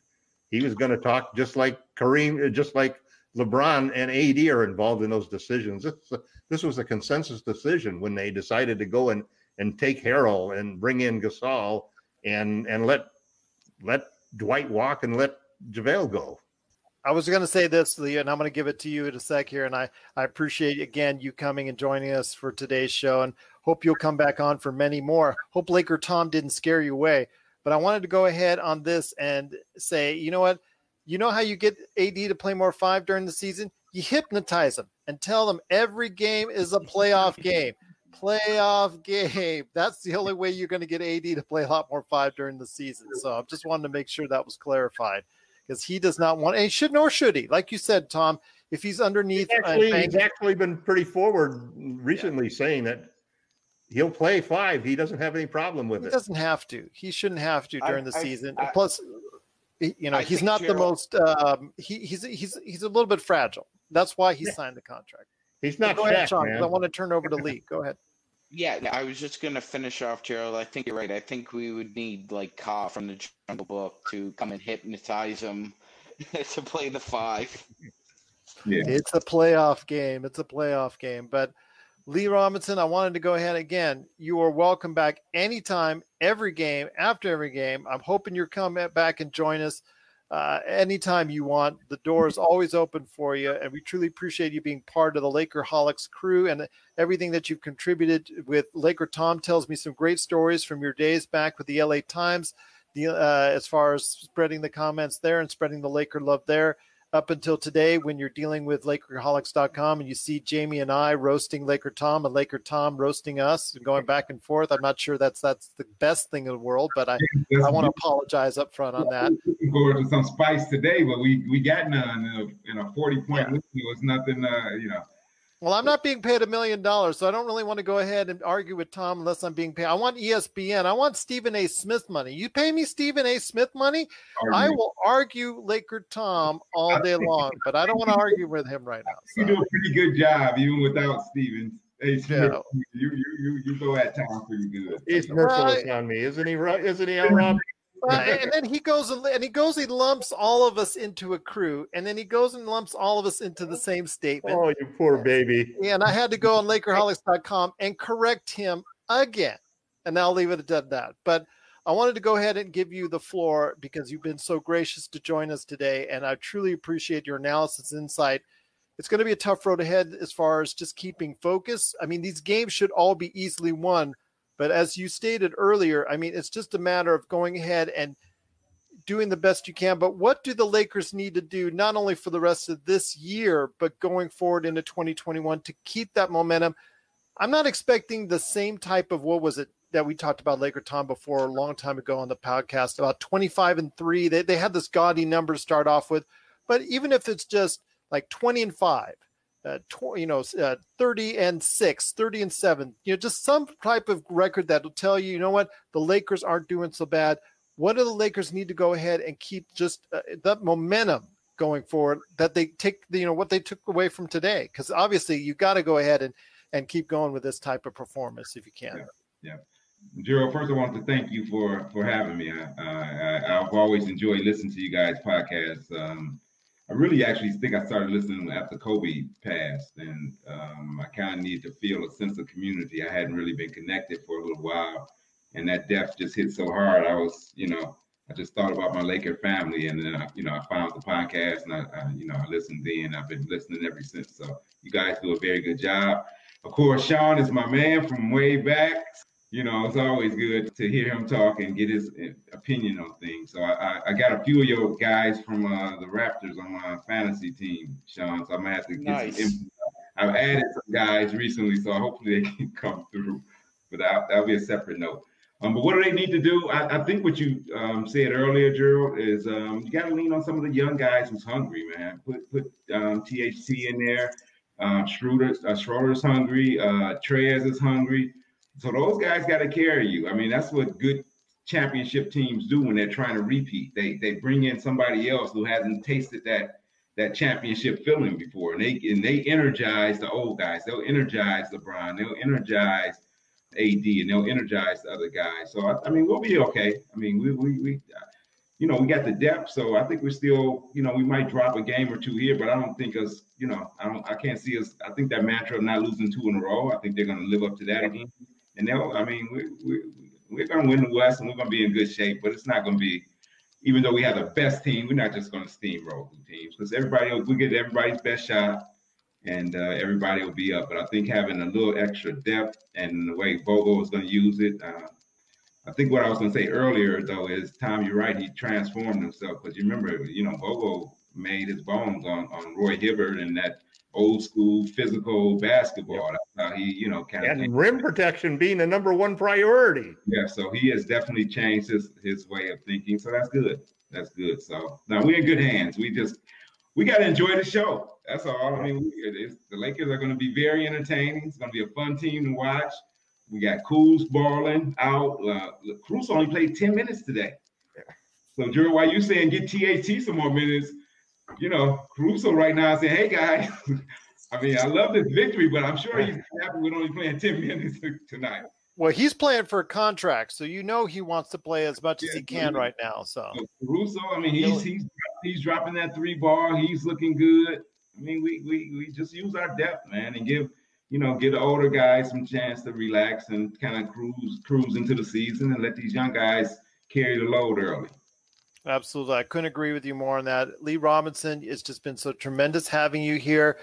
He was going to talk just like Kareem, uh, just like LeBron and AD are involved in those decisions. This, this was a consensus decision when they decided to go and and take Harrell and bring in Gasol and and let let Dwight walk and let JaVale go. I was going to say this, Leo, and I'm going to give it to you in a sec here. And I, I appreciate, again, you coming and joining us for today's show and hope you'll come back on for many more. Hope Laker Tom didn't scare you away. But I wanted to go ahead on this and say, you know what? You know how you get AD to play more five during the season? You hypnotize them and tell them every game is a playoff game. Playoff game. That's the only way you're going to get AD to play a lot more five during the season. So I just wanted to make sure that was clarified because he does not want, and he should nor should he. Like you said, Tom, if he's underneath, He's actually, bang- he's actually been pretty forward recently, saying that he'll play five. He doesn't have any problem with he it. He doesn't have to. He shouldn't have to I- during the I- season. I- Plus, you know, I he's think not the most. Um, he, he's he's he's a little bit fragile. That's why he Yeah. signed the contract. He's not Go ahead, Shaq, Sean. 'cause I want to turn over to Lee. Go ahead. Yeah, I was just gonna finish off, Gerald. I think you're right. I think we would need like Kaa from the Jungle Book to come and hypnotize him to play the five. Yeah. It's a playoff game. It's a playoff game. But Lee Robinson, I wanted to go ahead again. You are welcome back anytime, every game, after every game. I'm hoping you're coming back and join us uh, anytime you want. The door is always open for you, and we truly appreciate you being part of the Lakerholics crew and everything that you've contributed with Laker. Tom tells me some great stories from your days back with the LA Times, the uh, as far as spreading the comments there and spreading the Laker love there up until today when you're dealing with Lakerholics.com and you see Jamie and I roasting Laker Tom and Laker Tom roasting us and going back and forth. I'm not sure that's that's the best thing in the world, but I, That's- I want to apologize up front on that. Looking forward to some spice today, but we we got none in a, in a forty point Yeah. win. It was nothing, uh, you know. Well, I'm not being paid a million dollars, so I don't really want to go ahead and argue with Tom unless I'm being paid. I want ESPN. I want Stephen A. Smith money. You pay me Stephen A. Smith money, I will argue Laker Tom all day long, but I don't want to argue with him right now. You so. do a pretty good job, even without Stevens. Hey, Smith, Yeah. you, you you you go at Tom pretty good. He's Right. merciless on me, isn't he? Right? Isn't he, Rob? Uh, and then he goes and and he goes he lumps all of us into a crew and then he goes and lumps all of us into the same statement. Oh, you poor baby. and i had to go on lakerholics.com and correct him again and i'll leave it at that. But i wanted to go ahead and give you the floor because you've been so gracious to join us today and i truly appreciate your analysis and insight. It's going to be a tough road ahead as far as just keeping focus. I mean these games should all be easily won but as you stated earlier, I mean, it's just a matter of going ahead and doing the best you can. But what do the Lakers need to do, not only for the rest of this year, but going forward into 2021 to keep that momentum? I'm not expecting the same type of what was it that we talked about Laker Tom before a long time ago on the podcast about 25 and three. They, they had this gaudy number to start off with. But even if it's just like 20 and five, uh, tw- you know, uh, 30 and 6, 30 and 7, you know, just some type of record that will tell you, you know what, the Lakers aren't doing so bad. What do the Lakers need to go ahead and keep just uh, that momentum going forward that they take the, you know what they took away from today because obviously you got to go ahead and and keep going with this type of performance if you can. Yeah. yeah. Gerald, first I want to thank you for for having me. I, I, have always enjoyed listening to you guys' podcasts. Um, I really actually think I started listening after Kobe passed, and um, I kind of needed to feel a sense of community. I hadn't really been connected for a little while, and that death just hit so hard. I was, you know, I just thought about my Laker family, and then I, you know I found the podcast, and I, I you know I listened then. I've been listening ever since. So you guys do a very good job. Of course, Sean is my man from way back you know, it's always good to hear him talk and get his eh, opinion on things. So I, I, got a few of your guys from uh, the Raptors on my fantasy team, Sean. So I'm gonna have to get nice. some. I've added some guys recently, so hopefully they can come through. But that, that'll be a separate note. Um, but what do they need to do? I, I think what you um, said earlier, Gerald, is um, you got to lean on some of the young guys who's hungry, man. Put put um, THT in there. Uh, Schroeder, uh, Schroeder's hungry. Uh, Trez is hungry. So those guys got to carry you. I mean, that's what good championship teams do when they're trying to repeat. They they bring in somebody else who hasn't tasted that that championship feeling before, and they and they energize the old guys. They'll energize LeBron. They'll energize AD, and they'll energize the other guys. So I, I mean, we'll be okay. I mean, we we we. You know, we got the depth, so I think we're still, you know, we might drop a game or two here, but I don't think us, you know, I don't, I can't see us. I think that mantra of not losing two in a row, I think they're going to live up to that again and. I mean, we, we we're going to win the West, and we're going to be in good shape. But it's not going to be, even though we have the best team, we're not just going to steamroll the teams because everybody we get everybody's best shot, and uh, everybody will be up. But I think having a little extra depth and the way Vogel is going to use it. Uh, I think what I was going to say earlier, though, is Tom, you're right. He transformed himself because you remember, you know, Vogel made his bones on, on Roy Hibbert and that old school physical basketball. How he, you know, kind and of rim protection being the number one priority. Yeah, so he has definitely changed his his way of thinking. So that's good. That's good. So now we're in good hands. We just we got to enjoy the show. That's all. I mean, we, the Lakers are going to be very entertaining. It's going to be a fun team to watch. We got Kuz balling out. Uh, Cruz only played 10 minutes today. So, Drew, why you saying get THT some more minutes? you know, Caruso right now saying, "Hey guys, I mean, I love this victory, but I'm sure he's happy with only playing 10 minutes tonight." Well, he's playing for a contract, so you know he wants to play as much yeah, as he can right now. So Caruso, I mean, he's he's he's dropping that three ball. He's looking good. I mean, we we we just use our depth, man, and give you know give the older guys some chance to relax and kind of cruise cruise into the season, and let these young guys carry the load early. Absolutely. I couldn't agree with you more on that. Lee Robinson, it's just been so tremendous having you here.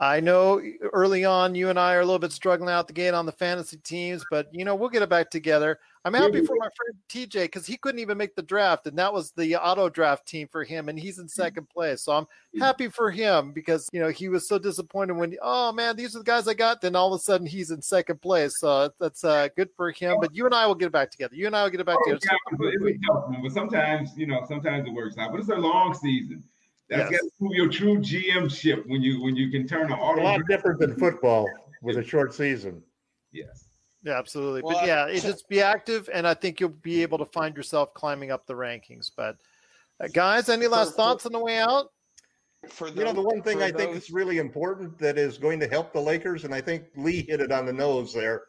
I know early on you and I are a little bit struggling out the gate on the fantasy teams, but you know, we'll get it back together. I'm happy for my friend TJ because he couldn't even make the draft, and that was the auto draft team for him, and he's in mm. second place. So I'm mm. happy for him because you know he was so disappointed when oh man, these are the guys I got. Then all of a sudden he's in second place. So uh, that's uh, good for him. But you and I will get it back together. You and I will get it back oh, together. Yeah, but sometimes you know, sometimes it works out. But it's a long season. That's yes. got to prove your true GM ship when you when you can turn an auto. A lot different than football with a short season. Yes. Yeah, absolutely. Well, but yeah, it just be active, and I think you'll be able to find yourself climbing up the rankings. But uh, guys, any last for, thoughts on the way out? For the, you know, the one thing I those... think is really important that is going to help the Lakers, and I think Lee hit it on the nose there.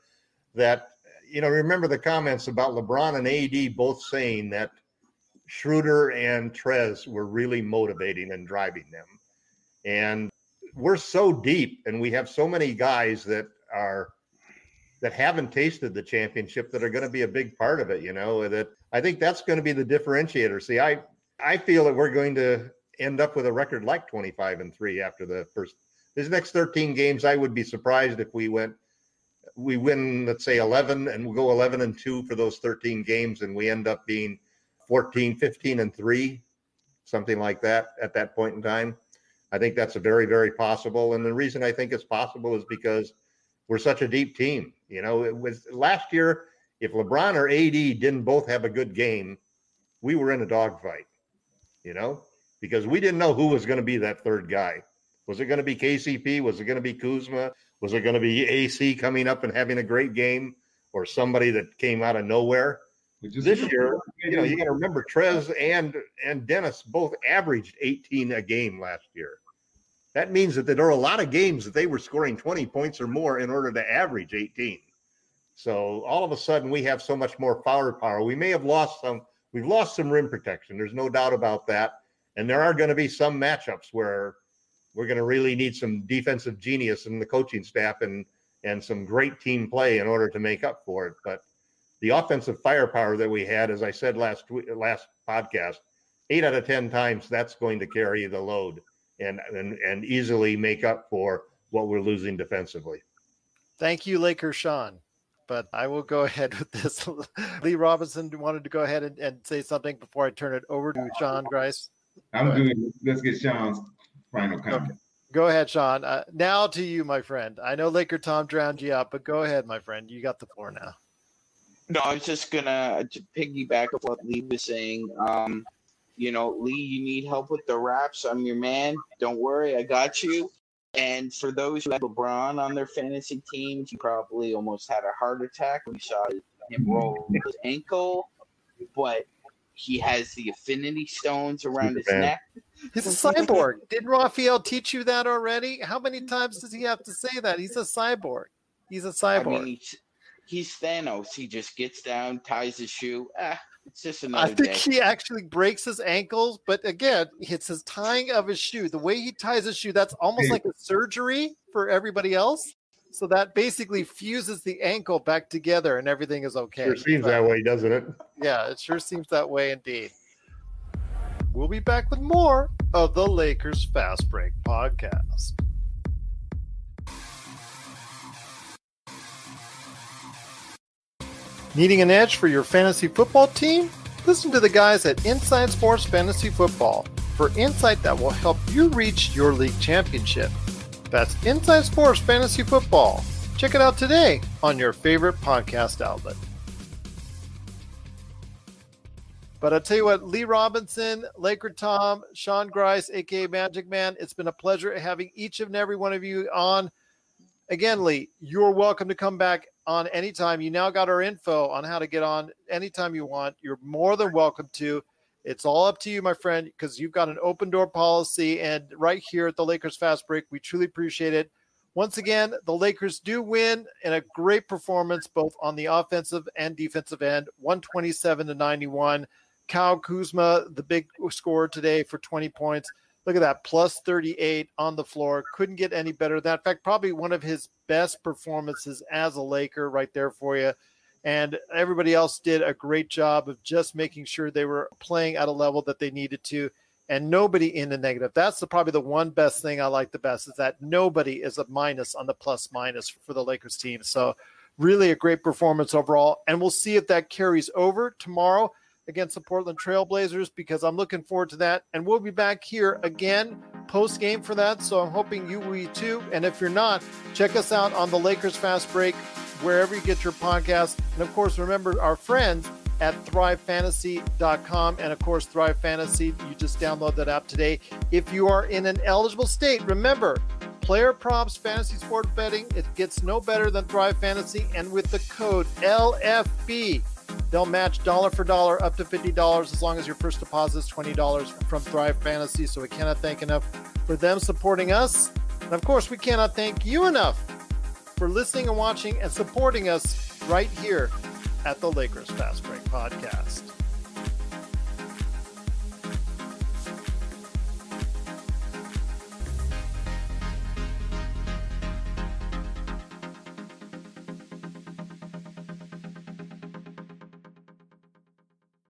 That you know, remember the comments about LeBron and AD both saying that Schroeder and Trez were really motivating and driving them, and we're so deep, and we have so many guys that are that haven't tasted the championship that are going to be a big part of it. You know that I think that's going to be the differentiator. See, I I feel that we're going to end up with a record like 25 and three after the first. These next 13 games, I would be surprised if we went we win let's say 11 and we'll go 11 and 2 for those 13 games and we end up being 14 15 and 3 something like that at that point in time i think that's a very very possible and the reason i think it's possible is because we're such a deep team. You know, it was last year. If LeBron or AD didn't both have a good game, we were in a dogfight. You know, because we didn't know who was going to be that third guy. Was it going to be KCP? Was it going to be Kuzma? Was it going to be AC coming up and having a great game, or somebody that came out of nowhere? Which is this year, you know, you got to remember Trez and and Dennis both averaged 18 a game last year. That means that there are a lot of games that they were scoring 20 points or more in order to average 18. So all of a sudden, we have so much more firepower. We may have lost some. We've lost some rim protection. There's no doubt about that. And there are going to be some matchups where we're going to really need some defensive genius in the coaching staff and and some great team play in order to make up for it. But the offensive firepower that we had, as I said last last podcast, eight out of ten times that's going to carry the load and and and easily make up for what we're losing defensively. Thank you, Laker Sean. But I will go ahead with this. Lee Robinson wanted to go ahead and, and say something before I turn it over to Sean Grice. I'm doing. Let's get Sean's final comment. Okay. Go ahead, Sean. Uh, now to you, my friend. I know Laker Tom drowned you out, but go ahead, my friend. You got the floor now. No, I was just gonna to piggyback of what Lee was saying. Um, you know, Lee, you need help with the raps. I'm your man. Don't worry, I got you. And for those who have LeBron on their fantasy teams, you probably almost had a heart attack when you saw him roll his ankle. But he has the affinity stones around his neck. He's a cyborg. Did Raphael teach you that already? How many times does he have to say that? He's a cyborg. He's a cyborg. I mean, he's, he's Thanos. He just gets down, ties his shoe. Ah, it's just another I think day. he actually breaks his ankles, but again, it's his tying of his shoe. The way he ties his shoe, that's almost like a surgery for everybody else. So that basically fuses the ankle back together and everything is okay. Sure seems but, that way, doesn't it? Yeah, it sure seems that way indeed. We'll be back with more of the Lakers Fast Break podcast. Needing an edge for your fantasy football team? Listen to the guys at Inside Sports Fantasy Football for insight that will help you reach your league championship. That's Inside Sports Fantasy Football. Check it out today on your favorite podcast outlet. But I'll tell you what, Lee Robinson, Laker Tom, Sean Grice, aka Magic Man, it's been a pleasure having each and every one of you on. Again, Lee, you're welcome to come back on anytime. You now got our info on how to get on anytime you want. You're more than welcome to. It's all up to you, my friend, because you've got an open door policy. And right here at the Lakers Fast Break, we truly appreciate it. Once again, the Lakers do win in a great performance, both on the offensive and defensive end, 127 to 91. Kyle Kuzma, the big scorer today for 20 points. Look at that, plus 38 on the floor. Couldn't get any better than that. In fact, probably one of his best performances as a Laker right there for you. And everybody else did a great job of just making sure they were playing at a level that they needed to. And nobody in the negative. That's the, probably the one best thing I like the best is that nobody is a minus on the plus minus for the Lakers team. So, really a great performance overall. And we'll see if that carries over tomorrow against the Portland Trailblazers because I'm looking forward to that. And we'll be back here again post game for that. So I'm hoping you will too. And if you're not, check us out on the Lakers Fast Break, wherever you get your podcast. And of course, remember our friends at thrivefantasy.com. And of course, Thrive Fantasy, you just download that app today. If you are in an eligible state, remember, player props, fantasy sports betting, it gets no better than Thrive Fantasy. And with the code LFB, They'll match dollar for dollar up to $50 as long as your first deposit is $20 from Thrive Fantasy. So we cannot thank enough for them supporting us. And of course, we cannot thank you enough for listening and watching and supporting us right here at the Lakers Fast Break Podcast.